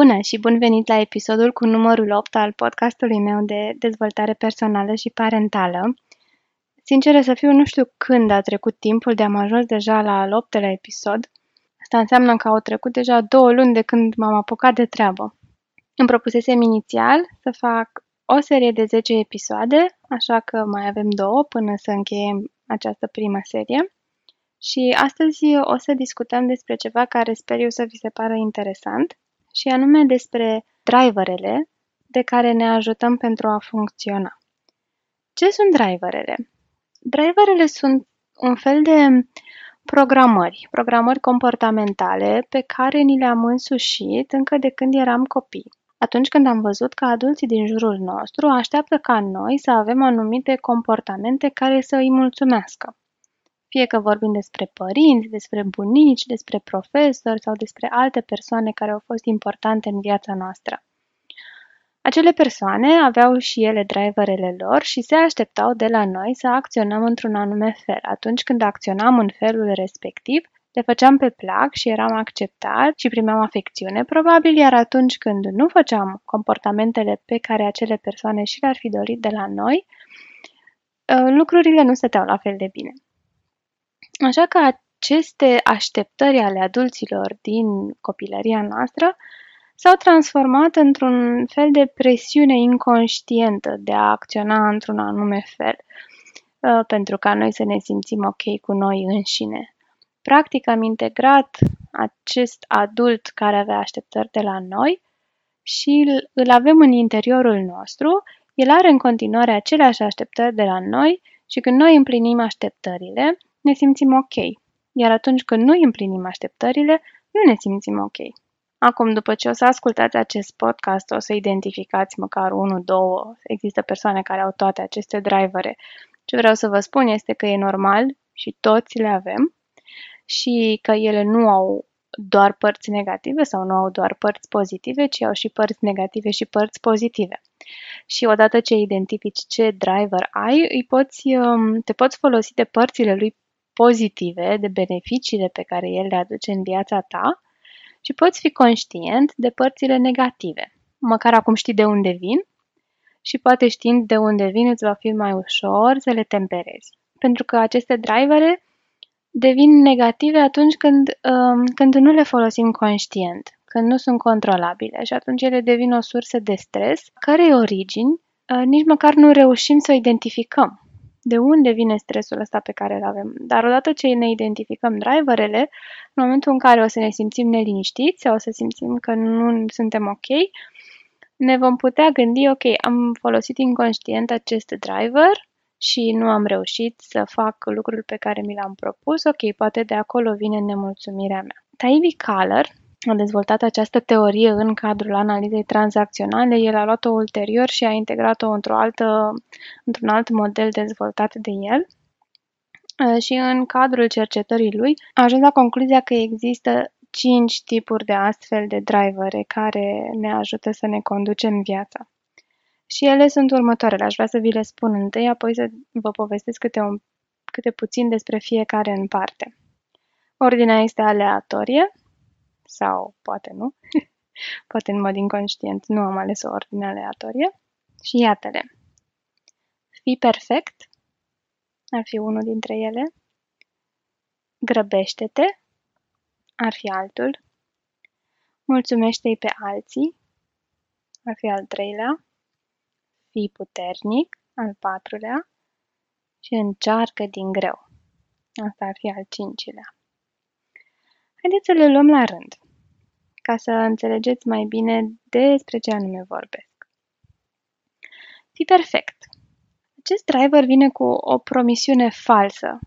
Bună și bun venit la episodul cu numărul 8 al podcastului meu de dezvoltare personală și parentală. Sincer să fiu, nu știu când a trecut timpul de am ajuns deja la al 8 episod. Asta înseamnă că au trecut deja două luni de când m-am apucat de treabă. Îmi propusesem inițial să fac o serie de 10 episoade, așa că mai avem două până să încheiem această primă serie. Și astăzi o să discutăm despre ceva care sper eu să vi se pară interesant, și anume despre driverele de care ne ajutăm pentru a funcționa. Ce sunt driverele? Driverele sunt un fel de programări, programări comportamentale pe care ni le-am însușit încă de când eram copii. Atunci când am văzut că adulții din jurul nostru așteaptă ca noi să avem anumite comportamente care să îi mulțumească. Fie că vorbim despre părinți, despre bunici, despre profesori sau despre alte persoane care au fost importante în viața noastră. Acele persoane aveau și ele driverele lor și se așteptau de la noi să acționăm într-un anume fel. Atunci când acționam în felul respectiv, le făceam pe plac și eram acceptat și primeam afecțiune, probabil, iar atunci când nu făceam comportamentele pe care acele persoane și le-ar fi dorit de la noi, ă, lucrurile nu stăteau la fel de bine. Așa că aceste așteptări ale adulților din copilăria noastră s-au transformat într-un fel de presiune inconștientă de a acționa într-un anume fel, uh, pentru ca noi să ne simțim ok cu noi înșine. Practic am integrat acest adult care avea așteptări de la noi și îl avem în interiorul nostru, el are în continuare aceleași așteptări de la noi și când noi împlinim așteptările, ne simțim ok. Iar atunci când nu împlinim așteptările, nu ne simțim ok. Acum, după ce o să ascultați acest podcast, o să identificați măcar unul, două, există persoane care au toate aceste drivere. Ce vreau să vă spun este că e normal și toți le avem și că ele nu au doar părți negative sau nu au doar părți pozitive, ci au și părți negative și părți pozitive. Și odată ce identifici ce driver ai, îi poți, um, te poți folosi de părțile lui pozitive, de beneficiile pe care el le aduce în viața ta și poți fi conștient de părțile negative. Măcar acum știi de unde vin și poate știind de unde vin îți va fi mai ușor să le temperezi. Pentru că aceste drivere devin negative atunci când, um, când nu le folosim conștient, când nu sunt controlabile și atunci ele devin o sursă de stres, care origini uh, nici măcar nu reușim să o identificăm de unde vine stresul ăsta pe care îl avem. Dar odată ce ne identificăm driverele, în momentul în care o să ne simțim neliniștiți sau o să simțim că nu suntem ok, ne vom putea gândi, ok, am folosit inconștient acest driver și nu am reușit să fac lucrul pe care mi l-am propus, ok, poate de acolo vine nemulțumirea mea. Taivi Kaller a dezvoltat această teorie în cadrul analizei tranzacționale, el a luat-o ulterior și a integrat-o într-o altă, într-un alt model dezvoltat de el și în cadrul cercetării lui a ajuns la concluzia că există cinci tipuri de astfel de drivere care ne ajută să ne conducem viața. Și ele sunt următoarele. Aș vrea să vi le spun întâi, apoi să vă povestesc câte, un, câte puțin despre fiecare în parte. Ordinea este aleatorie, sau poate nu, poate în mod inconștient nu am ales o ordine aleatorie și iată-le. Fi perfect ar fi unul dintre ele. Grăbește-te ar fi altul. Mulțumește-i pe alții ar fi al treilea. Fii puternic al patrulea și încearcă din greu. Asta ar fi al cincilea. Haideți să le luăm la rând, ca să înțelegeți mai bine despre ce anume vorbesc. Fii perfect. Acest driver vine cu o promisiune falsă.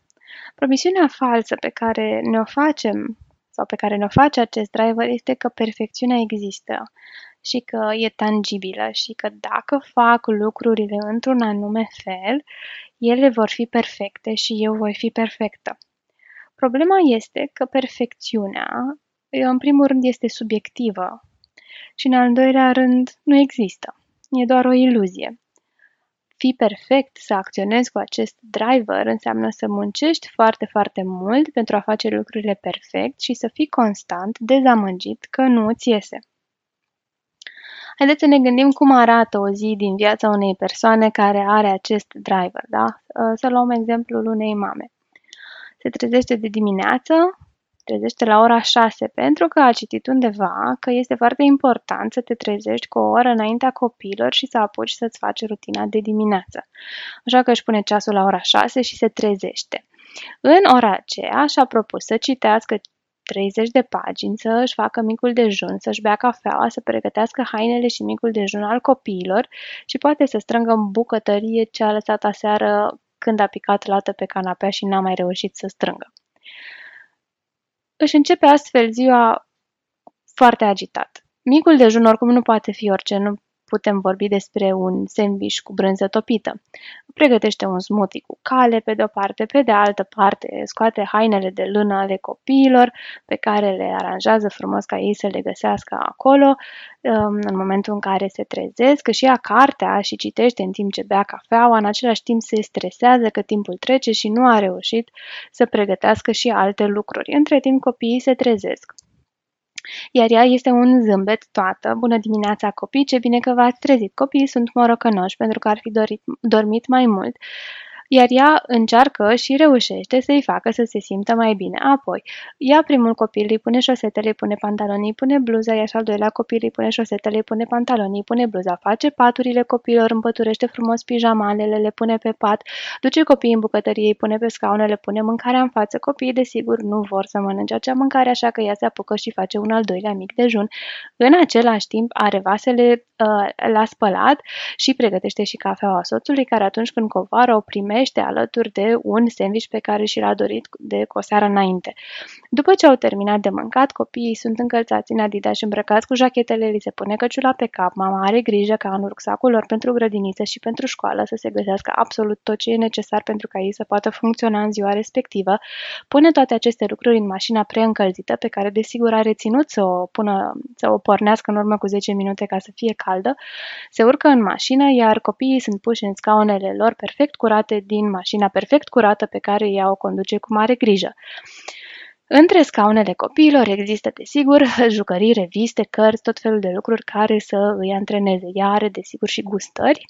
Promisiunea falsă pe care ne-o facem sau pe care ne-o face acest driver este că perfecțiunea există și că e tangibilă și că dacă fac lucrurile într-un anume fel, ele vor fi perfecte și eu voi fi perfectă. Problema este că perfecțiunea, în primul rând, este subiectivă și, în al doilea rând, nu există. E doar o iluzie. Fi perfect, să acționezi cu acest driver, înseamnă să muncești foarte, foarte mult pentru a face lucrurile perfect și să fii constant dezamăgit că nu îți iese. Haideți să ne gândim cum arată o zi din viața unei persoane care are acest driver, da? Să luăm exemplul unei mame. Se trezește de dimineață, trezește la ora 6 pentru că a citit undeva că este foarte important să te trezești cu o oră înaintea copiilor și să apuci să-ți faci rutina de dimineață. Așa că își pune ceasul la ora 6 și se trezește. În ora aceea și-a propus să citească 30 de pagini, să își facă micul dejun, să-și bea cafeaua, să pregătească hainele și micul dejun al copiilor și poate să strângă în bucătărie ce a lăsat aseară când a picat lată pe canapea și n-a mai reușit să strângă. Își începe astfel ziua foarte agitat. Micul dejun oricum nu poate fi orice, nu putem vorbi despre un sandwich cu brânză topită. Pregătește un smoothie cu cale pe de-o parte, pe de altă parte scoate hainele de lână ale copiilor pe care le aranjează frumos ca ei să le găsească acolo um, în momentul în care se trezesc, și ia cartea și citește în timp ce bea cafeaua, în același timp se stresează că timpul trece și nu a reușit să pregătească și alte lucruri. Între timp copiii se trezesc iar ea este un zâmbet toată. Bună dimineața copii, ce bine că v-ați trezit. Copiii sunt morocănoși pentru că ar fi dorit, dormit mai mult iar ea încearcă și reușește să-i facă să se simtă mai bine. Apoi, ia primul copil, îi pune șosetele, îi pune pantalonii, îi pune bluza, iar și al doilea copil îi pune șosetele, îi pune pantalonii, îi pune bluza, face paturile copilor, împăturește frumos pijamalele, le pune pe pat, duce copiii în bucătărie, îi pune pe scaune, le pune mâncarea în față. Copiii, desigur, nu vor să mănânce acea mâncare, așa că ea se apucă și face un al doilea mic dejun. În același timp, are vasele uh, la spălat și pregătește și cafeaua soțului, care atunci când covară o primește primește alături de un sandwich pe care și l-a dorit de o seară înainte. După ce au terminat de mâncat, copiii sunt încălțați în Adidas și îmbrăcați cu jachetele, li se pune căciula pe cap, mama are grijă ca în rucsacul lor pentru grădiniță și pentru școală să se găsească absolut tot ce e necesar pentru ca ei să poată funcționa în ziua respectivă, pune toate aceste lucruri în mașina preîncălzită, pe care desigur a reținut să o, pună, să o pornească în urmă cu 10 minute ca să fie caldă, se urcă în mașină, iar copiii sunt puși în scaunele lor perfect curate din mașina perfect curată pe care ea o conduce cu mare grijă. Între scaunele copiilor există, desigur, jucării, reviste, cărți, tot felul de lucruri care să îi antreneze. Ea are, desigur, și gustări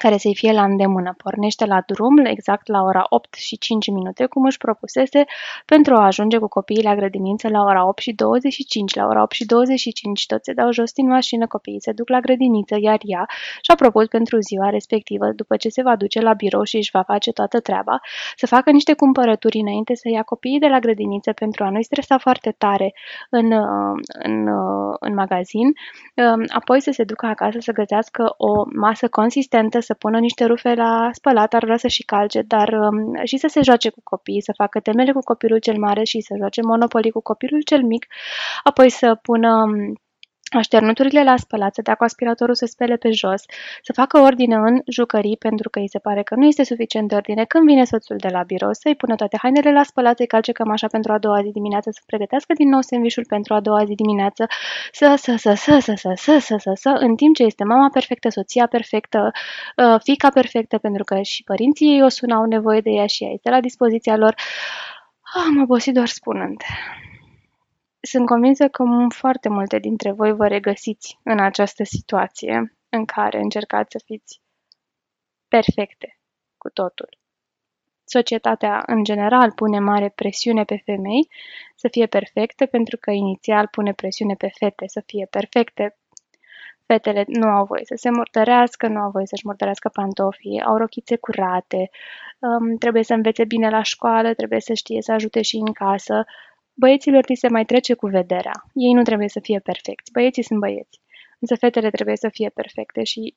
care să-i fie la îndemână. Pornește la drum exact la ora 8 și 5 minute, cum își propusese pentru a ajunge cu copiii la grădiniță la ora 8 și 25. La ora 8 și 25 toți se dau jos din mașină, copiii se duc la grădiniță, iar ea și-a propus pentru ziua respectivă, după ce se va duce la birou și își va face toată treaba, să facă niște cumpărături înainte să ia copiii de la grădiniță pentru a nu-i stresa foarte tare în, în, în magazin, apoi să se ducă acasă să gătească o masă consistentă, să pună niște rufe la spălat, ar vrea să și calce, dar um, și să se joace cu copiii, să facă temele cu copilul cel mare și să joace Monopoly cu copilul cel mic, apoi să pună um, așternuturile la spălat, să dea cu aspiratorul să spele pe jos, să facă ordine în jucării pentru că îi se pare că nu este suficient de ordine când vine soțul de la birou, să-i pună toate hainele la spălat, să-i calce cămașa pentru a doua zi dimineață, să pregătească din nou sandvișul pentru a doua zi dimineață, să, să, să, să, să, să, să, să, să, să, în timp ce este mama perfectă, soția perfectă, fica perfectă, pentru că și părinții ei o sună, au nevoie de ea și ea este la dispoziția lor. Am obosit doar spunând. Sunt convinsă că foarte multe dintre voi vă regăsiți în această situație în care încercați să fiți perfecte cu totul. Societatea, în general, pune mare presiune pe femei să fie perfecte, pentru că inițial pune presiune pe fete să fie perfecte. Fetele nu au voie să se murdărească, nu au voie să-și murdărească pantofii, au rochițe curate, um, trebuie să învețe bine la școală, trebuie să știe să ajute și în casă, Băieților li se mai trece cu vederea. Ei nu trebuie să fie perfecți. Băieții sunt băieți. Însă fetele trebuie să fie perfecte și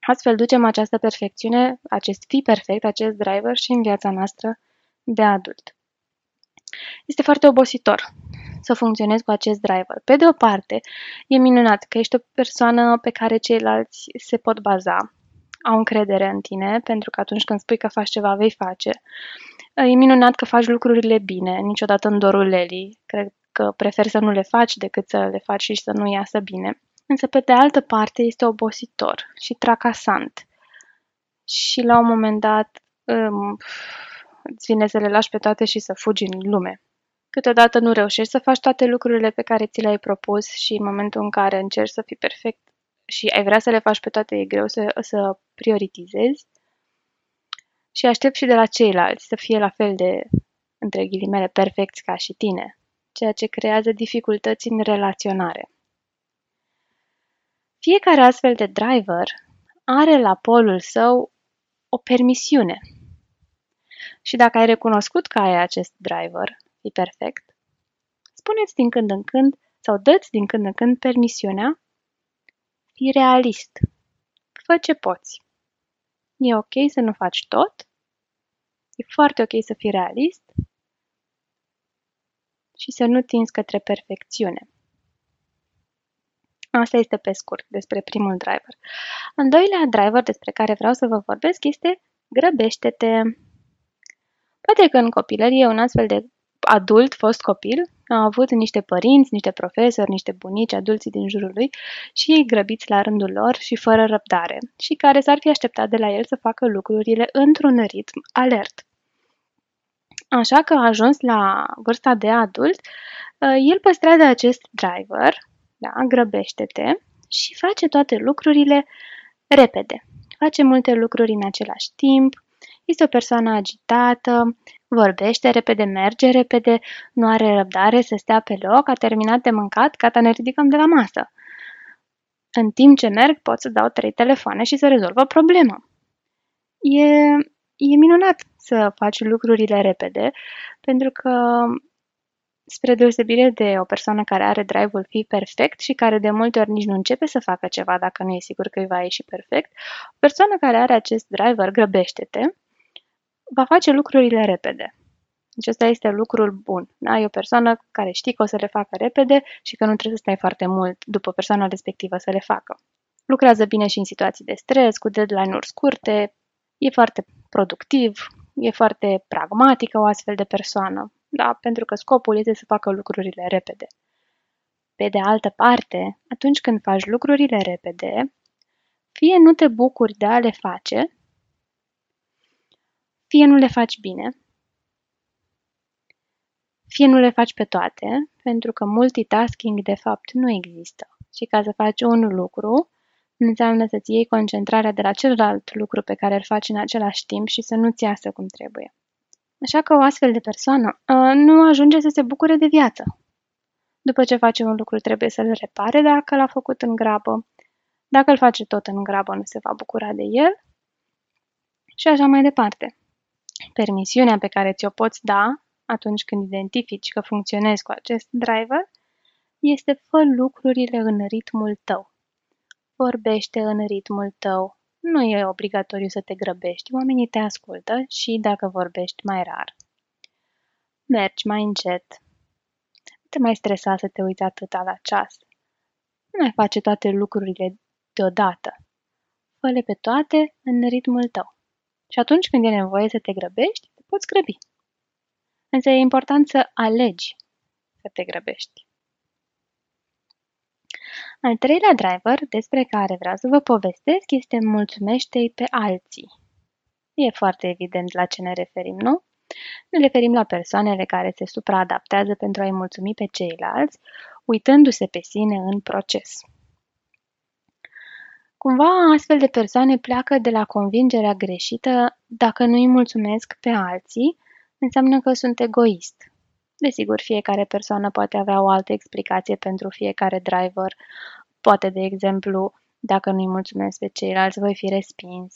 astfel ducem această perfecțiune, acest fi perfect, acest driver și în viața noastră de adult. Este foarte obositor să funcționezi cu acest driver. Pe de o parte, e minunat că ești o persoană pe care ceilalți se pot baza, au încredere în tine, pentru că atunci când spui că faci ceva, vei face. E minunat că faci lucrurile bine, niciodată în dorul Leli. Cred că prefer să nu le faci decât să le faci și să nu iasă bine. Însă, pe de altă parte, este obositor și tracasant. Și la un moment dat um, îți vine să le lași pe toate și să fugi în lume. Câteodată nu reușești să faci toate lucrurile pe care ți le-ai propus și în momentul în care încerci să fii perfect, și ai vrea să le faci pe toate, e greu să, să prioritizezi. Și aștept și de la ceilalți să fie la fel de, între ghilimele, perfecți ca și tine, ceea ce creează dificultăți în relaționare. Fiecare astfel de driver are la polul său o permisiune. Și dacă ai recunoscut că ai acest driver, e perfect, spuneți din când în când sau dă din când în când permisiunea, fii realist. Fă ce poți. E ok să nu faci tot, e foarte ok să fii realist și să nu tinzi către perfecțiune. Asta este pe scurt despre primul driver. Al doilea driver despre care vreau să vă vorbesc este grăbește-te. Poate că în copilărie un astfel de adult, fost copil, a avut niște părinți, niște profesori, niște bunici, adulții din jurul lui și ei grăbiți la rândul lor și fără răbdare și care s-ar fi așteptat de la el să facă lucrurile într-un ritm alert. Așa că a ajuns la vârsta de adult, el păstrează acest driver, da, grăbește-te și face toate lucrurile repede. Face multe lucruri în același timp, este o persoană agitată, vorbește repede, merge repede, nu are răbdare să stea pe loc, a terminat de mâncat, gata, ne ridicăm de la masă. În timp ce merg, pot să dau trei telefoane și să rezolvă problema. E, e minunat să faci lucrurile repede, pentru că spre deosebire de o persoană care are drive-ul fi perfect și care de multe ori nici nu începe să facă ceva dacă nu e sigur că îi va ieși perfect, o persoană care are acest driver, grăbește-te, va face lucrurile repede. Deci ăsta este lucrul bun. Da? E o persoană care știi că o să le facă repede și că nu trebuie să stai foarte mult după persoana respectivă să le facă. Lucrează bine și în situații de stres, cu deadline-uri scurte, e foarte productiv, e foarte pragmatică o astfel de persoană, da? pentru că scopul este să facă lucrurile repede. Pe de altă parte, atunci când faci lucrurile repede, fie nu te bucuri de a le face, fie nu le faci bine, fie nu le faci pe toate, pentru că multitasking de fapt nu există. Și ca să faci un lucru, înseamnă să-ți iei concentrarea de la celălalt lucru pe care îl faci în același timp și să nu-ți iasă cum trebuie. Așa că o astfel de persoană uh, nu ajunge să se bucure de viață. După ce face un lucru, trebuie să-l repare dacă l-a făcut în grabă. Dacă îl face tot în grabă, nu se va bucura de el. Și așa mai departe. Permisiunea pe care ți-o poți da atunci când identifici că funcționezi cu acest driver este fă lucrurile în ritmul tău. Vorbește în ritmul tău. Nu e obligatoriu să te grăbești, oamenii te ascultă și dacă vorbești mai rar. Mergi mai încet. Nu te mai stresa să te uiți atâta la ceas. Nu mai face toate lucrurile deodată. Fă-le pe toate în ritmul tău. Și atunci când e nevoie să te grăbești, te poți grăbi. Însă e important să alegi să te grăbești. Al treilea driver despre care vreau să vă povestesc este mulțumește-i pe alții. E foarte evident la ce ne referim, nu? Ne referim la persoanele care se supraadaptează pentru a-i mulțumi pe ceilalți, uitându-se pe sine în proces. Cumva astfel de persoane pleacă de la convingerea greșită dacă nu îi mulțumesc pe alții, înseamnă că sunt egoist. Desigur, fiecare persoană poate avea o altă explicație pentru fiecare driver. Poate, de exemplu, dacă nu-i mulțumesc pe ceilalți, voi fi respins.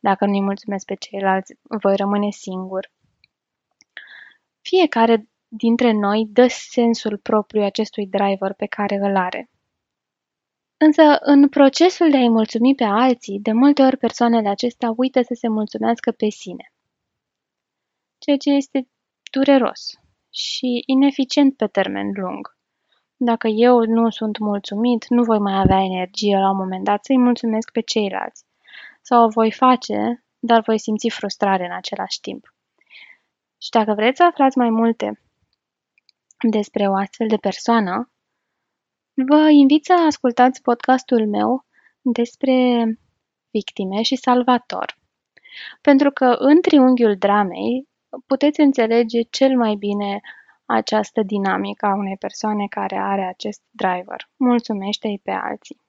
Dacă nu-i mulțumesc pe ceilalți, voi rămâne singur. Fiecare dintre noi dă sensul propriu acestui driver pe care îl are. Însă, în procesul de a-i mulțumi pe alții, de multe ori persoanele acestea uită să se mulțumească pe sine. Ceea ce este dureros și ineficient pe termen lung. Dacă eu nu sunt mulțumit, nu voi mai avea energie la un moment dat să-i mulțumesc pe ceilalți. Sau o voi face, dar voi simți frustrare în același timp. Și dacă vreți să aflați mai multe despre o astfel de persoană, Vă invit să ascultați podcastul meu despre victime și salvator. Pentru că în triunghiul dramei puteți înțelege cel mai bine această dinamică a unei persoane care are acest driver. Mulțumește-i pe alții.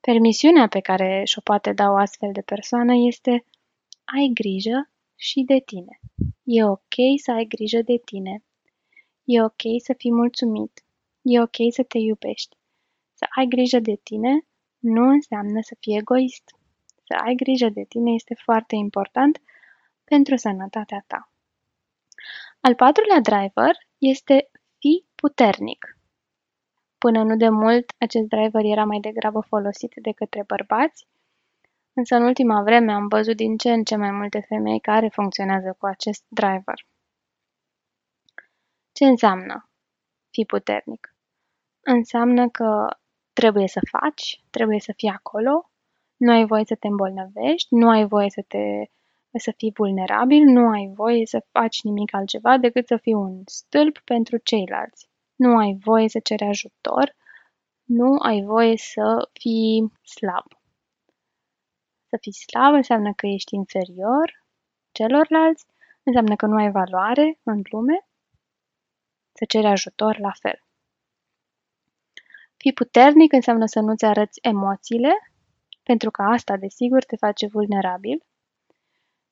Permisiunea pe care și-o poate da o astfel de persoană este ai grijă și de tine. E ok să ai grijă de tine. E ok să fii mulțumit. E ok să te iubești. Să ai grijă de tine nu înseamnă să fii egoist. Să ai grijă de tine este foarte important pentru sănătatea ta. Al patrulea driver este fi puternic. Până nu de mult, acest driver era mai degrabă folosit de către bărbați, însă în ultima vreme am văzut din ce în ce mai multe femei care funcționează cu acest driver. Ce înseamnă fi puternic? Înseamnă că trebuie să faci, trebuie să fii acolo, nu ai voie să te îmbolnăvești, nu ai voie să te să fii vulnerabil, nu ai voie să faci nimic altceva decât să fii un stâlp pentru ceilalți. Nu ai voie să ceri ajutor, nu ai voie să fii slab. Să fii slab înseamnă că ești inferior celorlalți, înseamnă că nu ai valoare în lume, să ceri ajutor la fel. Fi puternic înseamnă să nu-ți arăți emoțiile, pentru că asta, desigur, te face vulnerabil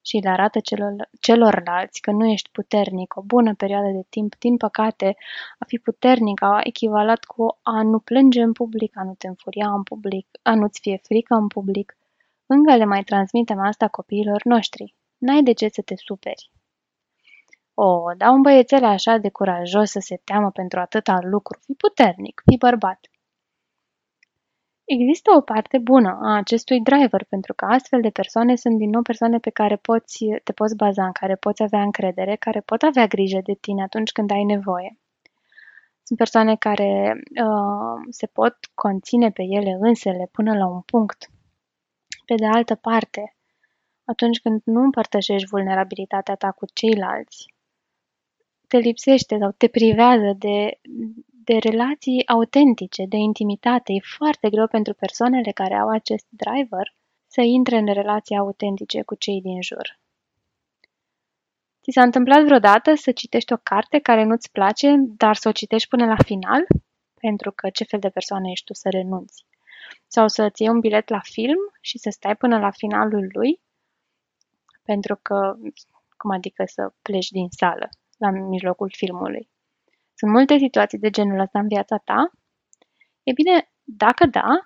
și le arată celor, celorlalți că nu ești puternic o bună perioadă de timp. Din păcate, a fi puternic a echivalat cu a nu plânge în public, a nu te înfuria în public, a nu-ți fie frică în public. Încă le mai transmitem asta copiilor noștri. N-ai de ce să te superi. O, da un băiețel așa de curajos să se teamă pentru atâta lucru. Fii puternic, fii bărbat. Există o parte bună a acestui driver, pentru că astfel de persoane sunt din nou persoane pe care poți, te poți baza, în care poți avea încredere, care pot avea grijă de tine atunci când ai nevoie. Sunt persoane care uh, se pot conține pe ele însele până la un punct. Pe de altă parte, atunci când nu împărtășești vulnerabilitatea ta cu ceilalți, te lipsește sau te privează de, de relații autentice, de intimitate. E foarte greu pentru persoanele care au acest driver să intre în relații autentice cu cei din jur. Ți s-a întâmplat vreodată să citești o carte care nu-ți place, dar să o citești până la final? Pentru că ce fel de persoană ești tu să renunți? Sau să-ți iei un bilet la film și să stai până la finalul lui? Pentru că, cum adică să pleci din sală la mijlocul filmului? Sunt multe situații de genul ăsta în viața ta? E bine, dacă da,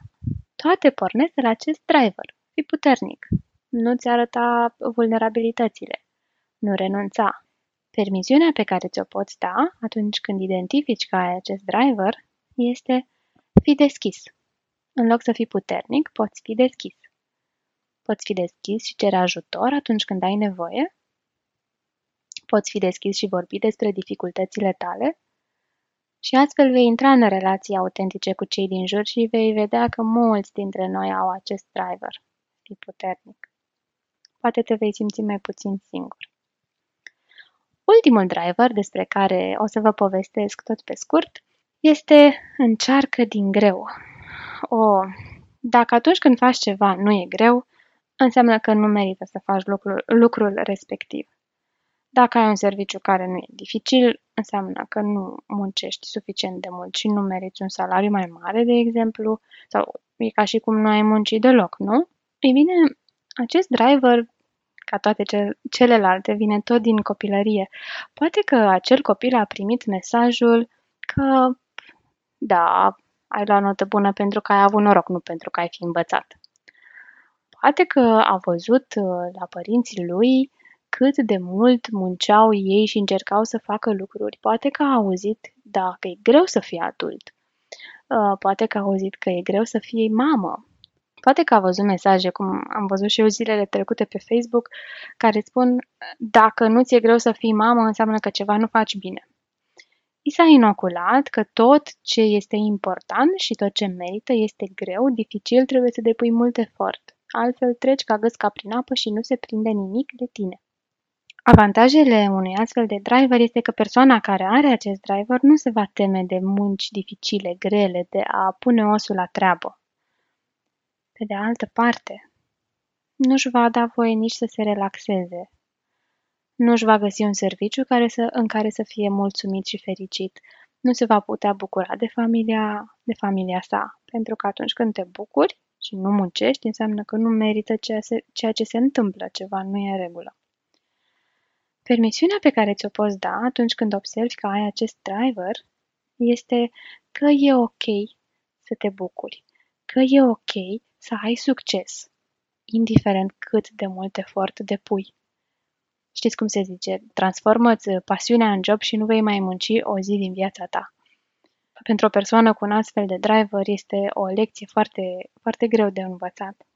toate pornesc de la acest driver. Fii puternic. Nu-ți arăta vulnerabilitățile. Nu renunța. Permisiunea pe care ți-o poți da atunci când identifici că ai acest driver este fi deschis. În loc să fii puternic, poți fi deschis. Poți fi deschis și cere ajutor atunci când ai nevoie. Poți fi deschis și vorbi despre dificultățile tale și astfel vei intra în relații autentice cu cei din jur și vei vedea că mulți dintre noi au acest driver. Fii puternic. Poate te vei simți mai puțin singur. Ultimul driver despre care o să vă povestesc tot pe scurt este încearcă din greu. O, dacă atunci când faci ceva nu e greu, înseamnă că nu merită să faci lucrul, lucrul respectiv. Dacă ai un serviciu care nu e dificil, înseamnă că nu muncești suficient de mult și nu meriți un salariu mai mare, de exemplu, sau e ca și cum nu ai muncit deloc, nu? Ei bine, acest driver, ca toate celelalte, vine tot din copilărie. Poate că acel copil a primit mesajul că, da, ai luat notă bună pentru că ai avut noroc, nu pentru că ai fi învățat. Poate că a văzut uh, la părinții lui cât de mult munceau ei și încercau să facă lucruri. Poate că a auzit, da, că e greu să fie adult. Uh, poate că a auzit că e greu să fie mamă. Poate că a văzut mesaje, cum am văzut și eu zilele trecute pe Facebook, care spun dacă nu ți-e greu să fii mamă, înseamnă că ceva nu faci bine. I s-a inoculat că tot ce este important și tot ce merită este greu, dificil, trebuie să depui mult efort. Altfel treci ca găsca prin apă și nu se prinde nimic de tine. Avantajele unui astfel de driver este că persoana care are acest driver nu se va teme de munci dificile, grele, de a pune osul la treabă. Pe de altă parte, nu își va da voie nici să se relaxeze. Nu își va găsi un serviciu care să, în care să fie mulțumit și fericit. Nu se va putea bucura de familia, de familia sa, pentru că atunci când te bucuri, și nu muncești, înseamnă că nu merită ceea, se, ceea ce se întâmplă, ceva nu e în regulă. Permisiunea pe care ți-o poți da atunci când observi că ai acest driver este că e ok să te bucuri, că e ok să ai succes, indiferent cât de mult efort depui. Știți cum se zice, transformă-ți pasiunea în job și nu vei mai munci o zi din viața ta. Pentru o persoană cu un astfel de driver este o lecție foarte, foarte greu de învățat.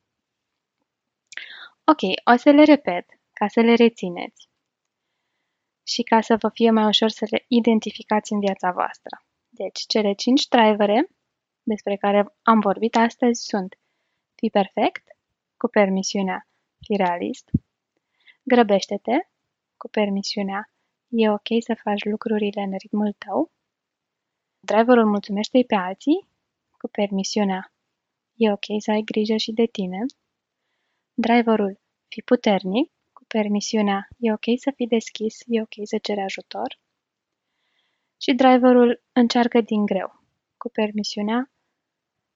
Ok, o să le repet ca să le rețineți și ca să vă fie mai ușor să le identificați în viața voastră. Deci, cele cinci drivere despre care am vorbit astăzi sunt Fii perfect, cu permisiunea Fii realist, Grăbește-te, cu permisiunea E ok să faci lucrurile în ritmul tău, Driverul mulțumește pe alții, cu permisiunea E ok să ai grijă și de tine, Driverul Fii puternic, cu permisiunea E ok să fii deschis, e ok să ceri ajutor, și driverul încearcă din greu, cu permisiunea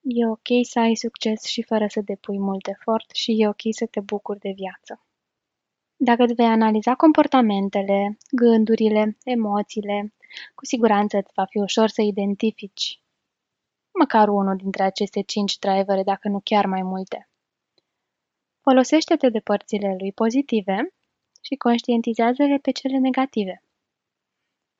E ok să ai succes și fără să depui mult efort și e ok să te bucuri de viață. Dacă îți vei analiza comportamentele, gândurile, emoțiile, cu siguranță îți va fi ușor să identifici măcar unul dintre aceste cinci drivere, dacă nu chiar mai multe. Folosește-te de părțile lui pozitive și conștientizează-le pe cele negative.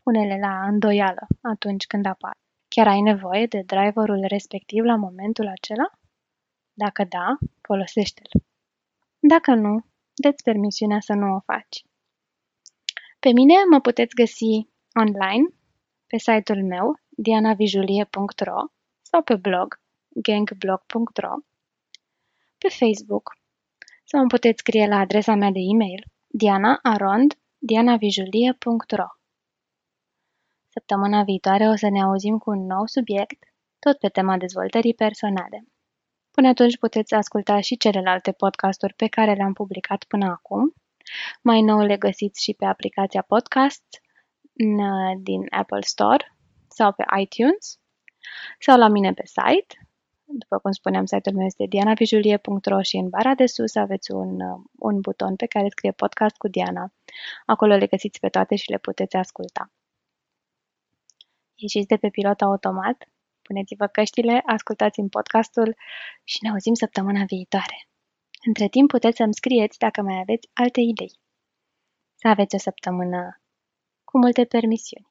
Pune-le la îndoială atunci când apar. Chiar ai nevoie de driverul respectiv la momentul acela? Dacă da, folosește-l. Dacă nu, dă-ți permisiunea să nu o faci. Pe mine mă puteți găsi online pe site-ul meu dianavijulie.ro sau pe blog gangblog.ro pe Facebook sau îmi puteți scrie la adresa mea de e-mail diana.arond.dianavijulie.ro Săptămâna viitoare o să ne auzim cu un nou subiect, tot pe tema dezvoltării personale. Până atunci puteți asculta și celelalte podcasturi pe care le-am publicat până acum. Mai nou le găsiți și pe aplicația podcast din Apple Store sau pe iTunes sau la mine pe site. După cum spuneam, site-ul meu este dianavijulie.ro și în bara de sus aveți un, un buton pe care scrie podcast cu Diana. Acolo le găsiți pe toate și le puteți asculta. Ieșiți de pe pilot automat puneți-vă căștile, ascultați în podcastul și ne auzim săptămâna viitoare. Între timp puteți să-mi scrieți dacă mai aveți alte idei. Să aveți o săptămână cu multe permisiuni.